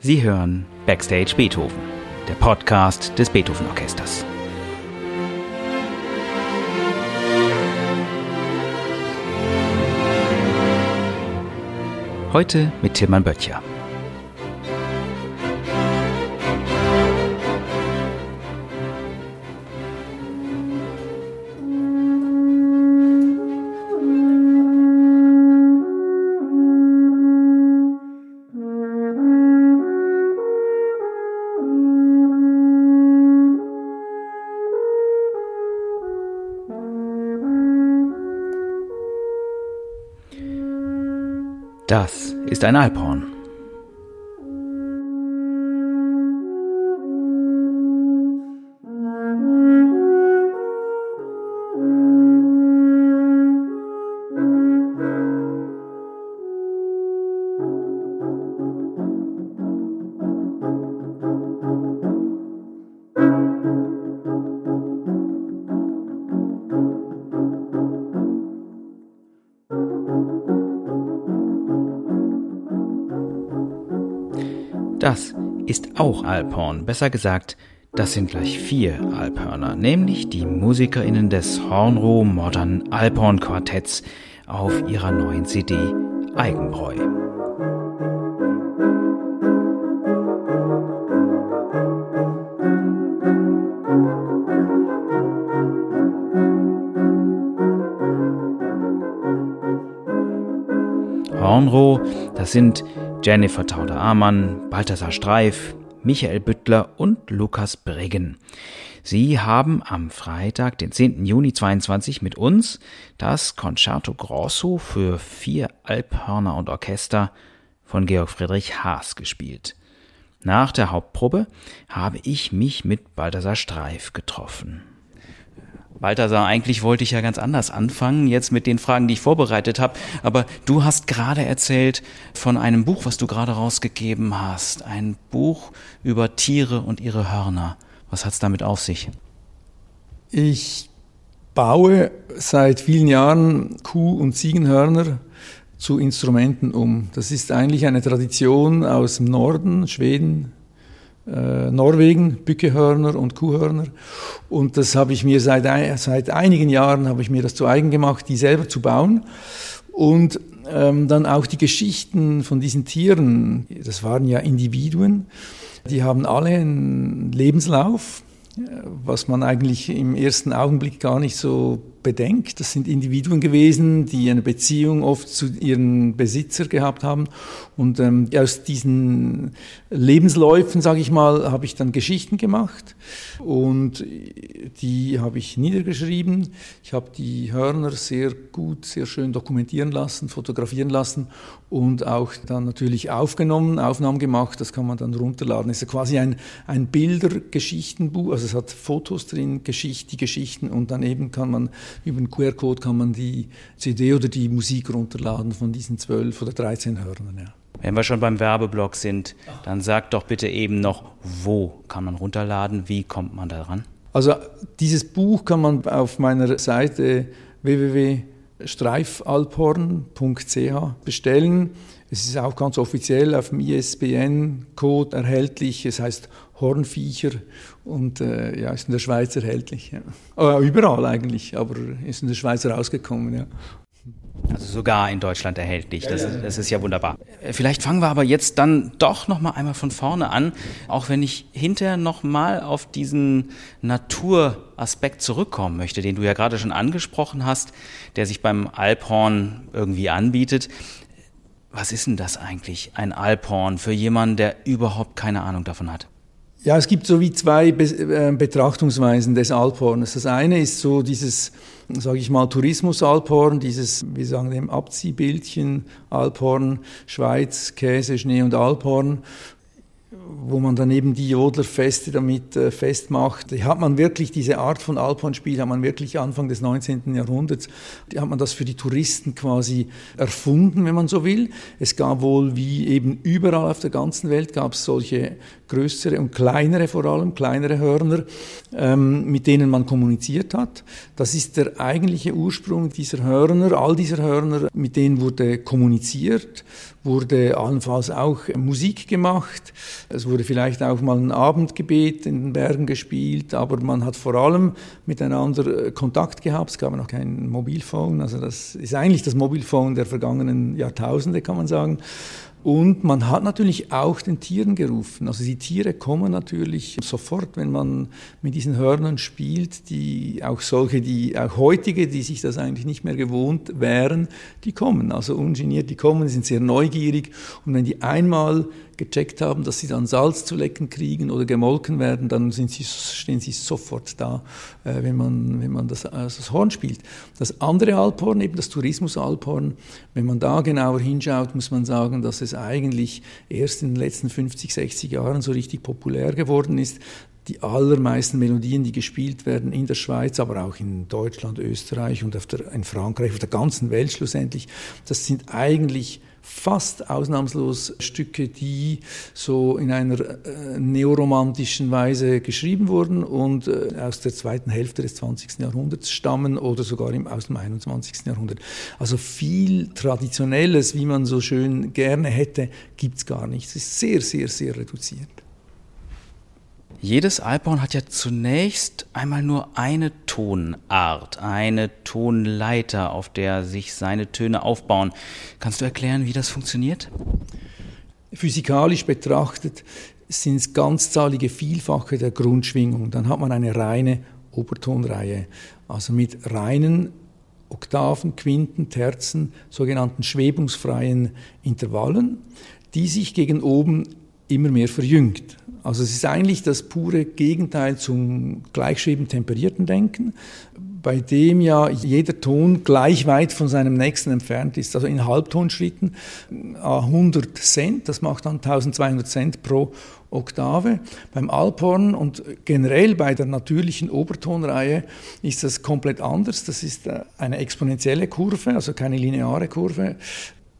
Sie hören Backstage Beethoven, der Podcast des Beethoven Orchesters. Heute mit Tilman Böttcher. Das ist ein Alphorn. Ist auch Alphorn, besser gesagt, das sind gleich vier Alphörner, nämlich die MusikerInnen des Hornroh Modern Alphorn Quartetts auf ihrer neuen CD Eigenbräu. Hornroh, das sind Jennifer Tauder-Amann, Balthasar Streif, Michael Büttler und Lukas Briggen. Sie haben am Freitag, den 10. Juni 22 mit uns das Concerto Grosso für vier Alphörner und Orchester von Georg Friedrich Haas gespielt. Nach der Hauptprobe habe ich mich mit Balthasar Streif getroffen. Balthasar, eigentlich wollte ich ja ganz anders anfangen, jetzt mit den Fragen, die ich vorbereitet habe. Aber du hast gerade erzählt von einem Buch, was du gerade rausgegeben hast. Ein Buch über Tiere und ihre Hörner. Was hat es damit auf sich? Ich baue seit vielen Jahren Kuh- und Ziegenhörner zu Instrumenten um. Das ist eigentlich eine Tradition aus dem Norden, Schweden, äh, Norwegen, Bückehörner und Kuhhörner. Und das habe ich mir seit, seit einigen Jahren, habe ich mir das zu eigen gemacht, die selber zu bauen. Und ähm, dann auch die Geschichten von diesen Tieren, das waren ja Individuen, die haben alle einen Lebenslauf, was man eigentlich im ersten Augenblick gar nicht so bedenkt. Das sind Individuen gewesen, die eine Beziehung oft zu ihren Besitzer gehabt haben. Und ähm, aus diesen Lebensläufen, sage ich mal, habe ich dann Geschichten gemacht und die habe ich niedergeschrieben. Ich habe die Hörner sehr gut, sehr schön dokumentieren lassen, fotografieren lassen und auch dann natürlich aufgenommen, Aufnahmen gemacht. Das kann man dann runterladen. Es ist quasi ein, ein Bildergeschichtenbuch, also es hat Fotos drin, Geschichte, die Geschichten und dann eben kann man über den QR-Code kann man die CD oder die Musik runterladen von diesen zwölf oder 13 Hörnern. Ja. Wenn wir schon beim Werbeblock sind, dann sag doch bitte eben noch, wo kann man runterladen, wie kommt man daran? Also dieses Buch kann man auf meiner Seite www.streifalphorn.ch bestellen. Es ist auch ganz offiziell auf dem ISBN-Code erhältlich. Es heißt Hornviecher und äh, ja, ist in der Schweiz erhältlich. Ja. Oh, überall eigentlich, aber ist in der Schweiz rausgekommen. Ja. Also sogar in Deutschland erhältlich. Das, ist, das ist ja wunderbar. Äh, vielleicht fangen wir aber jetzt dann doch noch mal einmal von vorne an, auch wenn ich hinterher noch mal auf diesen Naturaspekt zurückkommen möchte, den du ja gerade schon angesprochen hast, der sich beim Alphorn irgendwie anbietet. Was ist denn das eigentlich, ein Alphorn, für jemanden, der überhaupt keine Ahnung davon hat? Ja, es gibt so wie zwei äh, Betrachtungsweisen des Alphorns. Das eine ist so dieses, sage ich mal, Tourismus-Alphorn, dieses, wir sagen dem Abziehbildchen Alphorn, Schweiz, Käse, Schnee und Alphorn. Wo man dann eben die Jodlerfeste damit äh, festmacht. Hat man wirklich diese Art von Alphornspiel, hat man wirklich Anfang des 19. Jahrhunderts, hat man das für die Touristen quasi erfunden, wenn man so will. Es gab wohl, wie eben überall auf der ganzen Welt, gab es solche größere und kleinere vor allem, kleinere Hörner, ähm, mit denen man kommuniziert hat. Das ist der eigentliche Ursprung dieser Hörner, all dieser Hörner, mit denen wurde kommuniziert wurde allenfalls auch Musik gemacht. Es wurde vielleicht auch mal ein Abendgebet in den Bergen gespielt, aber man hat vor allem miteinander äh, Kontakt gehabt. Es gab noch kein Mobilphone, also das ist eigentlich das Mobilphone der vergangenen Jahrtausende, kann man sagen. Und man hat natürlich auch den Tieren gerufen. Also die Tiere kommen natürlich sofort, wenn man mit diesen Hörnern spielt, die auch solche, die auch heutige, die sich das eigentlich nicht mehr gewohnt wären, die kommen. Also ungeniert, die kommen, die sind sehr neugierig. Und wenn die einmal gecheckt haben, dass sie dann Salz zu lecken kriegen oder gemolken werden, dann sind sie, stehen sie sofort da, äh, wenn man, wenn man das, äh, das Horn spielt. Das andere Alphorn, eben das Tourismus-Alphorn, wenn man da genauer hinschaut, muss man sagen, dass es eigentlich erst in den letzten 50, 60 Jahren so richtig populär geworden ist die allermeisten Melodien, die gespielt werden in der Schweiz, aber auch in Deutschland, Österreich und der, in Frankreich, auf der ganzen Welt schlussendlich, das sind eigentlich fast ausnahmslos Stücke, die so in einer äh, neoromantischen Weise geschrieben wurden und äh, aus der zweiten Hälfte des 20. Jahrhunderts stammen oder sogar im, aus dem 21. Jahrhundert. Also viel Traditionelles, wie man so schön gerne hätte, gibt es gar nicht. Es ist sehr, sehr, sehr reduziert. Jedes Alphorn hat ja zunächst einmal nur eine Tonart, eine Tonleiter, auf der sich seine Töne aufbauen. Kannst du erklären, wie das funktioniert? Physikalisch betrachtet sind es ganzzahlige Vielfache der Grundschwingung. Dann hat man eine reine Obertonreihe, also mit reinen Oktaven, Quinten, Terzen, sogenannten schwebungsfreien Intervallen, die sich gegen oben immer mehr verjüngt. Also es ist eigentlich das pure Gegenteil zum gleichschwebend temperierten Denken, bei dem ja jeder Ton gleich weit von seinem nächsten entfernt ist. Also in Halbtonschritten 100 Cent, das macht dann 1200 Cent pro Oktave. Beim Alphorn und generell bei der natürlichen Obertonreihe ist das komplett anders. Das ist äh, eine exponentielle Kurve, also keine lineare Kurve.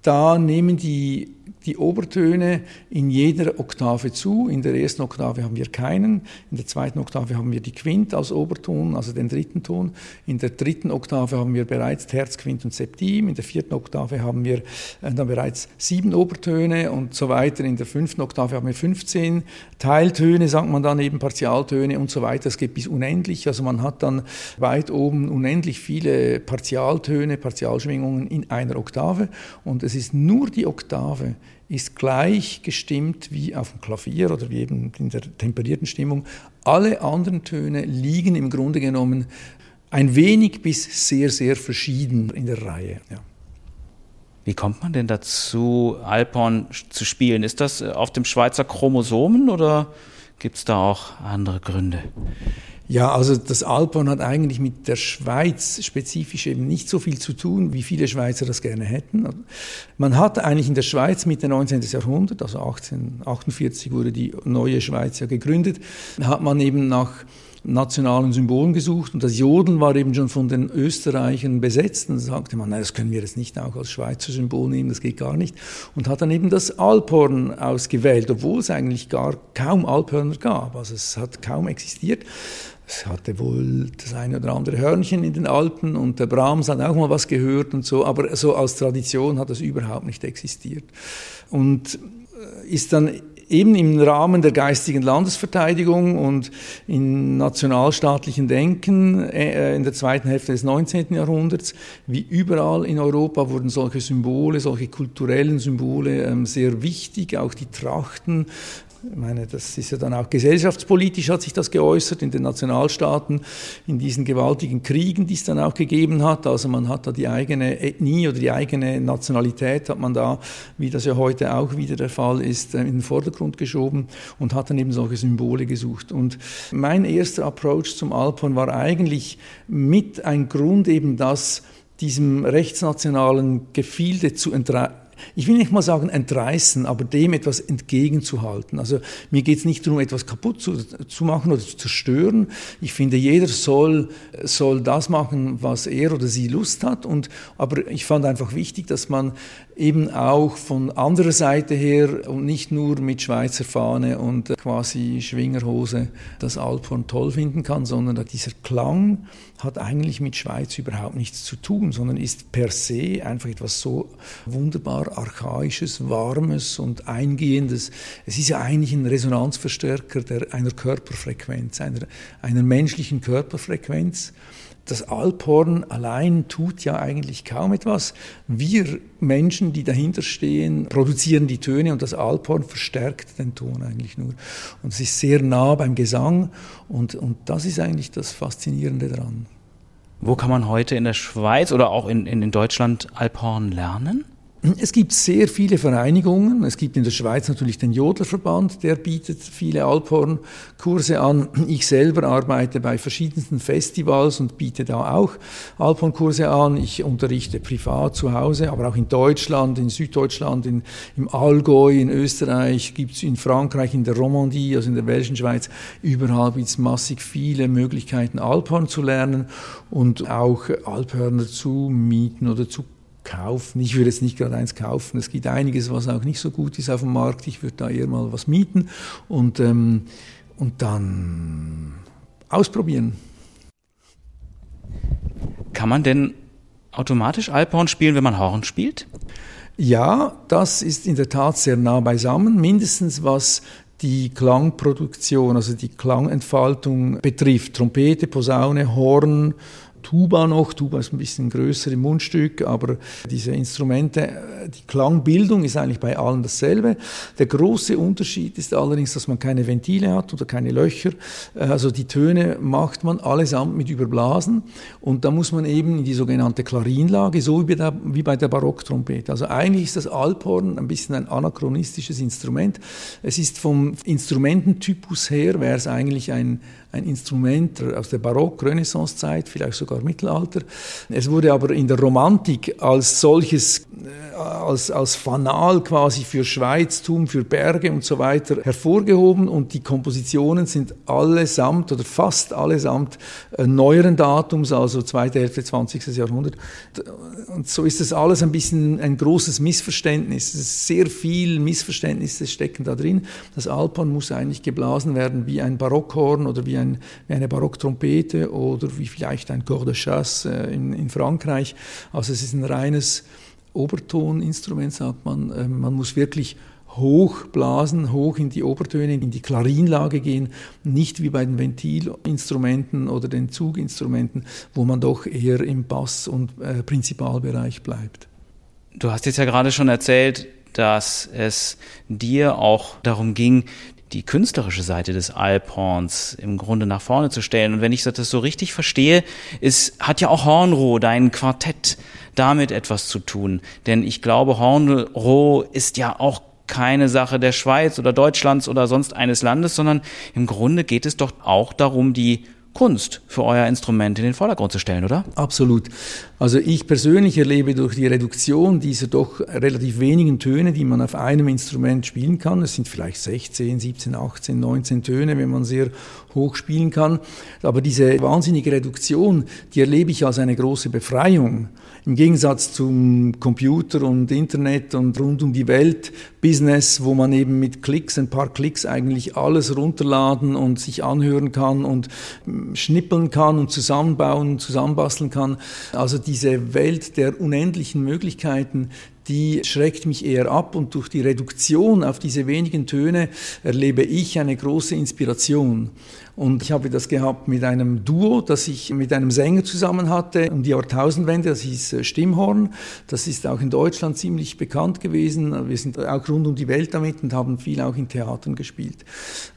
Da nehmen die die Obertöne in jeder Oktave zu. In der ersten Oktave haben wir keinen, in der zweiten Oktave haben wir die Quint als Oberton, also den dritten Ton. In der dritten Oktave haben wir bereits Terz, Quint und Septim. In der vierten Oktave haben wir äh, dann bereits sieben Obertöne und so weiter. In der fünften Oktave haben wir 15 Teiltöne, sagt man dann eben Partialtöne und so weiter. Es geht bis unendlich. Also man hat dann weit oben unendlich viele Partialtöne, Partialschwingungen in einer Oktave und es ist nur die Oktave, ist gleich gestimmt wie auf dem Klavier oder wie eben in der temperierten Stimmung. Alle anderen Töne liegen im Grunde genommen ein wenig bis sehr, sehr verschieden in der Reihe. Ja. Wie kommt man denn dazu, Alphorn zu spielen? Ist das auf dem Schweizer Chromosomen oder gibt es da auch andere Gründe? Ja, also das Alphorn hat eigentlich mit der Schweiz spezifisch eben nicht so viel zu tun, wie viele Schweizer das gerne hätten. Man hat eigentlich in der Schweiz Mitte 19. Jahrhundert, also 1848 wurde die neue Schweiz ja gegründet, hat man eben nach nationalen Symbolen gesucht und das Jodeln war eben schon von den Österreichern besetzt und sagte man, nein, das können wir jetzt nicht auch als Schweizer Symbol nehmen, das geht gar nicht und hat dann eben das Alphorn ausgewählt, obwohl es eigentlich gar kaum Alphörner gab, also es hat kaum existiert. Es hatte wohl das eine oder andere Hörnchen in den Alpen und der Brahms hat auch mal was gehört und so, aber so als Tradition hat das überhaupt nicht existiert. Und äh, ist dann eben im Rahmen der geistigen Landesverteidigung und in nationalstaatlichen Denken äh, in der zweiten Hälfte des 19. Jahrhunderts, wie überall in Europa, wurden solche Symbole, solche kulturellen Symbole ähm, sehr wichtig, auch die Trachten ich meine, das ist ja dann auch gesellschaftspolitisch hat sich das geäußert in den Nationalstaaten, in diesen gewaltigen Kriegen, die es dann auch gegeben hat. Also man hat da die eigene Ethnie oder die eigene Nationalität hat man da, wie das ja heute auch wieder der Fall ist, äh, in den Vordergrund geschoben und hat dann eben solche Symbole gesucht. Und mein erster Approach zum Alphorn war eigentlich mit ein Grund eben das, diesem rechtsnationalen Gefilde zu ich will nicht mal sagen entreißen, aber dem etwas entgegenzuhalten. Also mir geht es nicht darum, etwas kaputt zu, zu machen oder zu zerstören. Ich finde, jeder soll, soll das machen, was er oder sie Lust hat. Und, aber ich fand einfach wichtig, dass man eben auch von anderer Seite her und nicht nur mit Schweizer Fahne und quasi Schwingerhose das Alphorn toll finden kann, sondern dieser Klang hat eigentlich mit Schweiz überhaupt nichts zu tun, sondern ist per se einfach etwas so wunderbar archaisches, warmes und eingehendes. Es ist ja eigentlich ein Resonanzverstärker der, einer Körperfrequenz, einer, einer menschlichen Körperfrequenz das Alphorn allein tut ja eigentlich kaum etwas. Wir Menschen, die dahinter stehen, produzieren die Töne und das Alphorn verstärkt den Ton eigentlich nur. Und es ist sehr nah beim Gesang und, und das ist eigentlich das Faszinierende daran. Wo kann man heute in der Schweiz oder auch in, in, in Deutschland Alphorn lernen? Es gibt sehr viele Vereinigungen. Es gibt in der Schweiz natürlich den Jodlerverband, der bietet viele Alphorn-Kurse an. Ich selber arbeite bei verschiedensten Festivals und biete da auch Alphorn-Kurse an. Ich unterrichte privat zu Hause, aber auch in Deutschland, in Süddeutschland, in, im Allgäu, in Österreich, gibt es in Frankreich, in der Romandie, also in der Belgischen Schweiz, überall gibt es massig viele Möglichkeiten, Alphorn zu lernen und auch Alphörner zu mieten oder zu kaufen. Ich würde jetzt nicht gerade eins kaufen. Es gibt einiges, was auch nicht so gut ist auf dem Markt. Ich würde da eher mal was mieten und, ähm, und dann ausprobieren. Kann man denn automatisch Alphorn spielen, wenn man Horn spielt? Ja, das ist in der Tat sehr nah beisammen, mindestens was die Klangproduktion, also die Klangentfaltung betrifft. Trompete, Posaune, Horn, Tuba noch. Tuba ist ein bisschen größer im Mundstück, aber diese Instrumente, die Klangbildung ist eigentlich bei allen dasselbe. Der große Unterschied ist allerdings, dass man keine Ventile hat oder keine Löcher. Also die Töne macht man allesamt mit Überblasen und da muss man eben in die sogenannte Klarinlage, so wie bei der, wie bei der Barocktrompete. Also eigentlich ist das Alphorn ein bisschen ein anachronistisches Instrument. Es ist vom Instrumententypus her, wäre es eigentlich ein, ein Instrument aus der Barock-Renaissance-Zeit, vielleicht sogar Mittelalter. Es wurde aber in der Romantik als solches, äh, als, als Fanal quasi für Schweiztum, für Berge und so weiter hervorgehoben und die Kompositionen sind allesamt oder fast allesamt äh, neueren Datums, also zweite Hälfte 20. Jahrhundert. Und so ist das alles ein bisschen ein großes Missverständnis. Sehr viel Missverständnisse stecken da drin. Das Alphorn muss eigentlich geblasen werden wie ein Barockhorn oder wie, ein, wie eine Barocktrompete oder wie vielleicht ein Corps de Chasse äh, in, in Frankreich. Also es ist ein reines Obertoninstrument, sagt man. Ähm, man muss wirklich hoch blasen, hoch in die Obertöne, in die Klarinlage gehen, nicht wie bei den Ventilinstrumenten oder den Zuginstrumenten, wo man doch eher im Bass- und äh, Prinzipalbereich bleibt. Du hast jetzt ja gerade schon erzählt, dass es dir auch darum ging, die künstlerische Seite des Alphorns im Grunde nach vorne zu stellen. Und wenn ich das so richtig verstehe, ist, hat ja auch Hornroh, dein Quartett, damit etwas zu tun. Denn ich glaube, Hornroh ist ja auch keine Sache der Schweiz oder Deutschlands oder sonst eines Landes, sondern im Grunde geht es doch auch darum, die Kunst für euer Instrument in den Vordergrund zu stellen, oder? Absolut. Also ich persönlich erlebe durch die Reduktion dieser doch relativ wenigen Töne, die man auf einem Instrument spielen kann, es sind vielleicht 16, 17, 18, 19 Töne, wenn man sehr hoch spielen kann, aber diese wahnsinnige Reduktion, die erlebe ich als eine große Befreiung. Im Gegensatz zum Computer und Internet und rund um die Welt Business, wo man eben mit Klicks, ein paar Klicks eigentlich alles runterladen und sich anhören kann und schnippeln kann und zusammenbauen, zusammenbasteln kann. Also diese Welt der unendlichen Möglichkeiten, die schreckt mich eher ab und durch die Reduktion auf diese wenigen Töne erlebe ich eine große Inspiration. Und ich habe das gehabt mit einem Duo, das ich mit einem Sänger zusammen hatte um die Jahrtausendwende, das hieß äh, Stimmhorn. Das ist auch in Deutschland ziemlich bekannt gewesen. Wir sind auch rund um die Welt damit und haben viel auch in Theatern gespielt.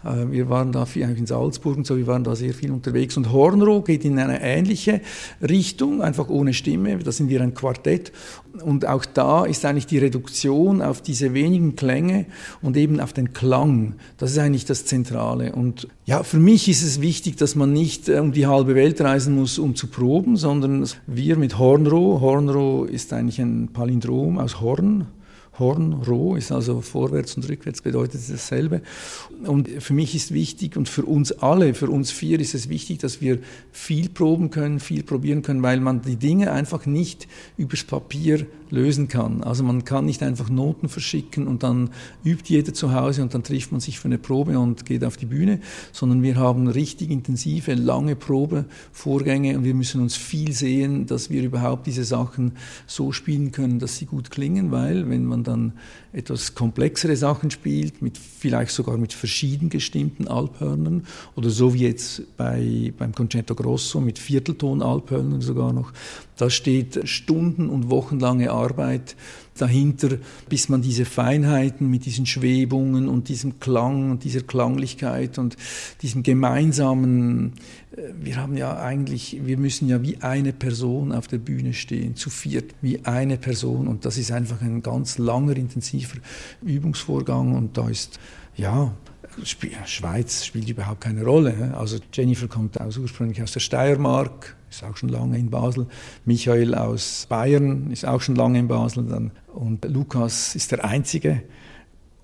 Äh, wir waren da viel auch in Salzburg und so, wir waren da sehr viel unterwegs. Und Hornroh geht in eine ähnliche Richtung, einfach ohne Stimme. Da sind wir ein Quartett. Und auch da ist eigentlich die Reduktion auf diese wenigen Klänge und eben auf den Klang. Das ist eigentlich das Zentrale. Und ja, für mich ist es wichtig, dass man nicht äh, um die halbe Welt reisen muss, um zu proben, sondern wir mit Hornroh, Hornroh ist eigentlich ein Palindrom aus Horn, Horn, roh, ist also vorwärts und rückwärts bedeutet dasselbe. Und für mich ist wichtig und für uns alle, für uns vier ist es wichtig, dass wir viel proben können, viel probieren können, weil man die Dinge einfach nicht übers Papier lösen kann. Also man kann nicht einfach Noten verschicken und dann übt jeder zu Hause und dann trifft man sich für eine Probe und geht auf die Bühne, sondern wir haben richtig intensive, lange Probevorgänge und wir müssen uns viel sehen, dass wir überhaupt diese Sachen so spielen können, dass sie gut klingen, weil wenn man dann etwas komplexere Sachen spielt, mit vielleicht sogar mit verschieden gestimmten Alphörnern oder so wie jetzt bei, beim Concerto Grosso mit Viertelton-Alphörnern sogar noch, da steht Stunden und wochenlange Arbeit dahinter, bis man diese Feinheiten mit diesen Schwebungen und diesem Klang und dieser Klanglichkeit und diesem gemeinsamen, äh, wir haben ja eigentlich, wir müssen ja wie eine Person auf der Bühne stehen, zu viert, wie eine Person und das ist einfach ein ganz langer, intensiver Übungsvorgang und da ist, ja, Schweiz spielt überhaupt keine Rolle. Also Jennifer kommt aus, ursprünglich aus der Steiermark, ist auch schon lange in Basel. Michael aus Bayern ist auch schon lange in Basel. Und Lukas ist der einzige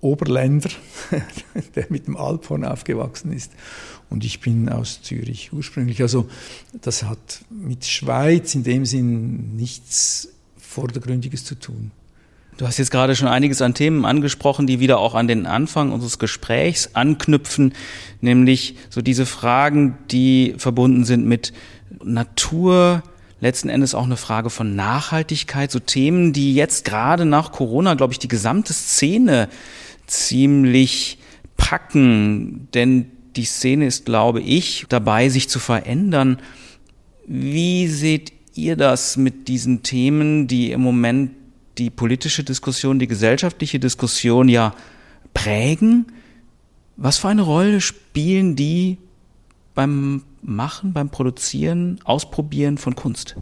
Oberländer, der mit dem Alphorn aufgewachsen ist. Und ich bin aus Zürich ursprünglich. Also das hat mit Schweiz in dem Sinn nichts Vordergründiges zu tun. Du hast jetzt gerade schon einiges an Themen angesprochen, die wieder auch an den Anfang unseres Gesprächs anknüpfen, nämlich so diese Fragen, die verbunden sind mit Natur, letzten Endes auch eine Frage von Nachhaltigkeit, so Themen, die jetzt gerade nach Corona, glaube ich, die gesamte Szene ziemlich packen, denn die Szene ist, glaube ich, dabei, sich zu verändern. Wie seht ihr das mit diesen Themen, die im Moment die politische Diskussion, die gesellschaftliche Diskussion ja prägen. Was für eine Rolle spielen die beim Machen, beim Produzieren, Ausprobieren von Kunst?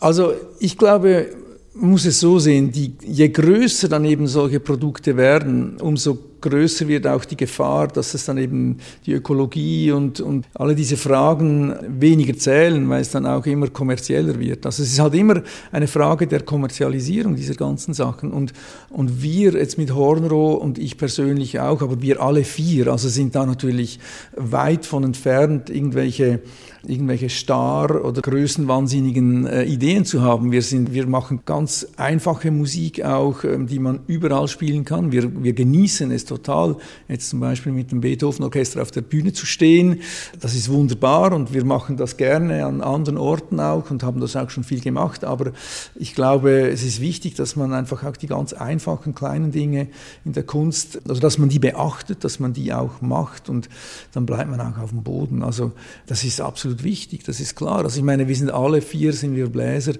Also ich glaube, man muss es so sehen, die, je größer dann eben solche Produkte werden, umso größer wird auch die Gefahr, dass es dann eben die Ökologie und, und alle diese Fragen weniger zählen, weil es dann auch immer kommerzieller wird. Also es ist halt immer eine Frage der Kommerzialisierung dieser ganzen Sachen. Und, und wir jetzt mit Hornroh und ich persönlich auch, aber wir alle vier, also sind da natürlich weit von entfernt, irgendwelche irgendwelche star- oder größenwahnsinnigen äh, Ideen zu haben. Wir, sind, wir machen ganz einfache Musik auch, ähm, die man überall spielen kann. Wir, wir genießen es total, jetzt zum Beispiel mit dem Beethoven-Orchester auf der Bühne zu stehen. Das ist wunderbar und wir machen das gerne an anderen Orten auch und haben das auch schon viel gemacht. Aber ich glaube, es ist wichtig, dass man einfach auch die ganz einfachen kleinen Dinge in der Kunst, also dass man die beachtet, dass man die auch macht und dann bleibt man auch auf dem Boden. Also das ist absolut absolut wichtig, das ist klar. Also ich meine, wir sind alle vier, sind wir Bläser.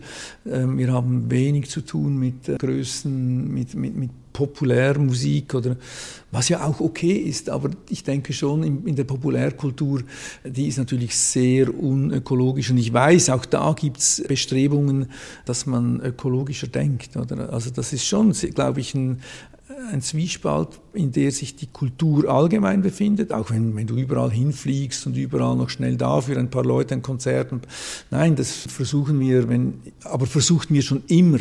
Ähm, wir haben wenig zu tun mit äh, Größen, mit, mit, mit Populärmusik oder was ja auch okay ist, aber ich denke schon in, in, der Populärkultur, die ist natürlich sehr unökologisch und ich weiß, auch da gibt es Bestrebungen, dass man ökologischer denkt. Oder? Also das ist schon, glaube ich, ein, ein Zwiespalt, in der sich die Kultur allgemein befindet, auch wenn, wenn du überall hinfliegst und überall noch schnell da für ein paar Leute ein Konzert. Nein, das versuchen wir, wenn, aber versuchten wir schon immer,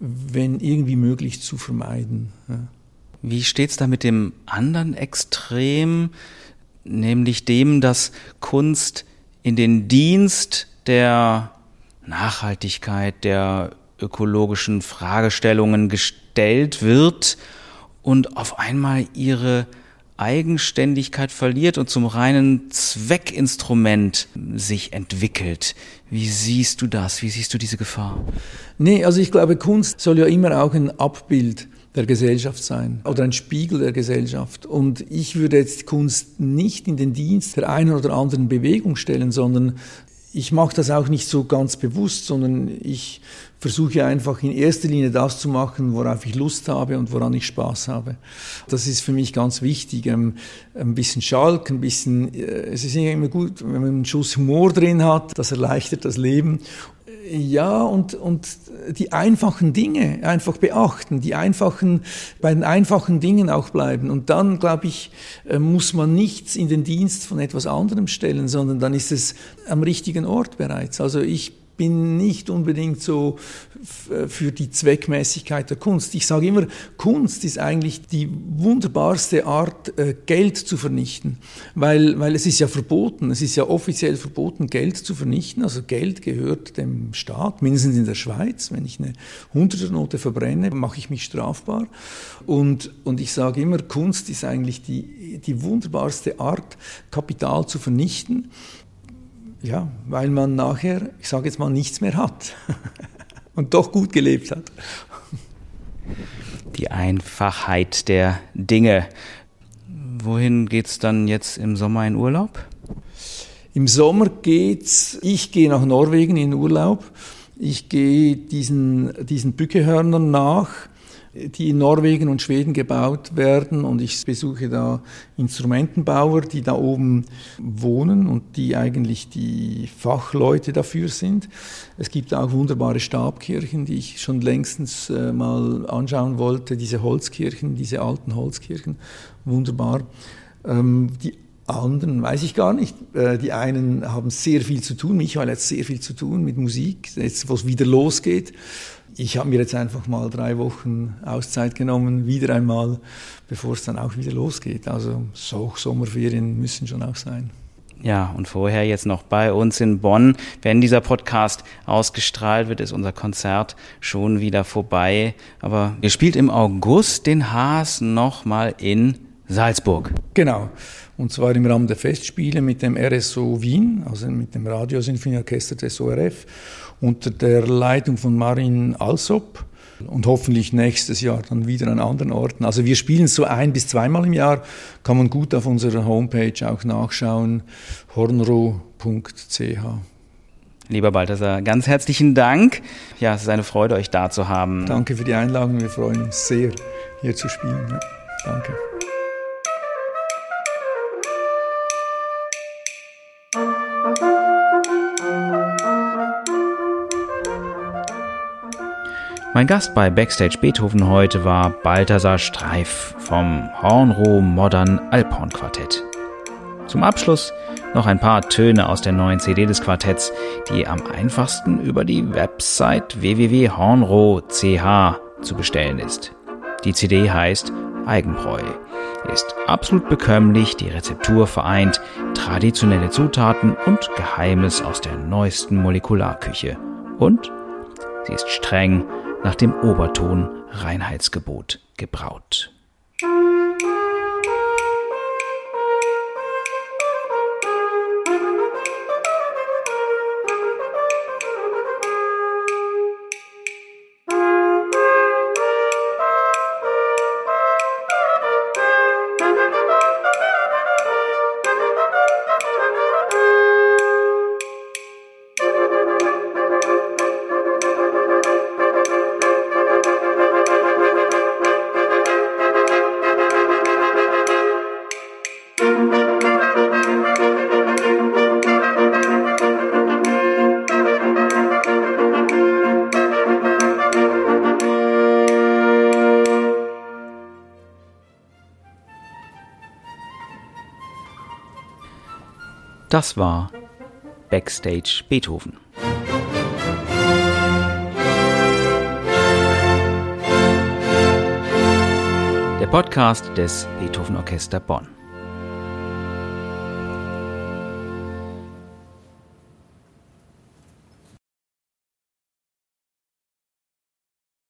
wenn irgendwie möglich, zu vermeiden. Ja. Wie steht's da mit dem anderen Extrem, nämlich dem, dass Kunst in den Dienst der Nachhaltigkeit, der ökologischen Fragestellungen gestellt wird und auf einmal ihre Eigenständigkeit verliert und zum reinen Zweckinstrument sich entwickelt. Wie siehst du das? Wie siehst du diese Gefahr? Nee, also ich glaube, Kunst soll ja immer auch ein Abbild der Gesellschaft sein oder ein Spiegel der Gesellschaft. Und ich würde jetzt Kunst nicht in den Dienst der einen oder anderen Bewegung stellen, sondern ich mache das auch nicht so ganz bewusst, sondern ich versuche einfach in erster Linie das zu machen, worauf ich Lust habe und woran ich Spaß habe. Das ist für mich ganz wichtig. Ähm, ein bisschen Schalk, ein bisschen, äh, es ist immer gut, wenn man einen Schuss Humor drin hat, das erleichtert das Leben. Ja, und, und die einfachen Dinge einfach beachten, die einfachen, bei den einfachen Dingen auch bleiben. Und dann, glaube ich, äh, muss man nichts in den Dienst von etwas anderem stellen, sondern dann ist es am richtigen Ort bereits. Also ich bin nicht unbedingt so für die Zweckmäßigkeit der Kunst. Ich sage immer, Kunst ist eigentlich die wunderbarste Art, äh, Geld zu vernichten, weil, weil es ist ja verboten, es ist ja offiziell verboten, Geld zu vernichten. Also Geld gehört dem Staat, mindestens in der Schweiz. Wenn ich eine Hunderternote verbrenne, mache ich mich strafbar. Und, und ich sage immer, Kunst ist eigentlich die, die wunderbarste Art, Kapital zu vernichten. Ja, weil man nachher, ich sage jetzt mal, nichts mehr hat und doch gut gelebt hat. Die Einfachheit der Dinge. Wohin geht es dann jetzt im Sommer in Urlaub? Im Sommer geht's, ich gehe nach Norwegen in Urlaub. Ich gehe diesen, diesen Bückehörnern nach die in Norwegen und Schweden gebaut werden. Und ich besuche da Instrumentenbauer, die da oben wohnen und die eigentlich die Fachleute dafür sind. Es gibt auch wunderbare Stabkirchen, die ich schon längstens äh, mal anschauen wollte, diese Holzkirchen, diese alten Holzkirchen, wunderbar. Ähm, die anderen weiß ich gar nicht. Äh, die einen haben sehr viel zu tun. Michael hat sehr viel zu tun mit Musik, jetzt wo es wieder losgeht ich habe mir jetzt einfach mal drei Wochen Auszeit genommen, wieder einmal, bevor es dann auch wieder losgeht. Also so Sommerferien müssen schon auch sein. Ja, und vorher jetzt noch bei uns in Bonn. Wenn dieser Podcast ausgestrahlt wird, ist unser Konzert schon wieder vorbei. Aber ihr spielt im August den Haas nochmal in Salzburg. Genau. Und zwar im Rahmen der Festspiele mit dem RSO Wien, also mit dem Radiosinfonieorchester des ORF unter der Leitung von Marin Alsop und hoffentlich nächstes Jahr dann wieder an anderen Orten. Also wir spielen so ein bis zweimal im Jahr, kann man gut auf unserer Homepage auch nachschauen, hornro.ch. Lieber Balthasar, ganz herzlichen Dank. Ja, es ist eine Freude, euch da zu haben. Danke für die Einladung. Wir freuen uns sehr, hier zu spielen. Ja, danke. Mein Gast bei Backstage Beethoven heute war Balthasar Streif vom Hornroh Modern Alphorn Quartett. Zum Abschluss noch ein paar Töne aus der neuen CD des Quartetts, die am einfachsten über die Website www.hornroh.ch zu bestellen ist. Die CD heißt Eigenbräu, ist absolut bekömmlich, die Rezeptur vereint traditionelle Zutaten und Geheimes aus der neuesten Molekularküche. Und sie ist streng nach dem Oberton Reinheitsgebot gebraut. Das war Backstage Beethoven. Der Podcast des Beethoven Orchester Bonn.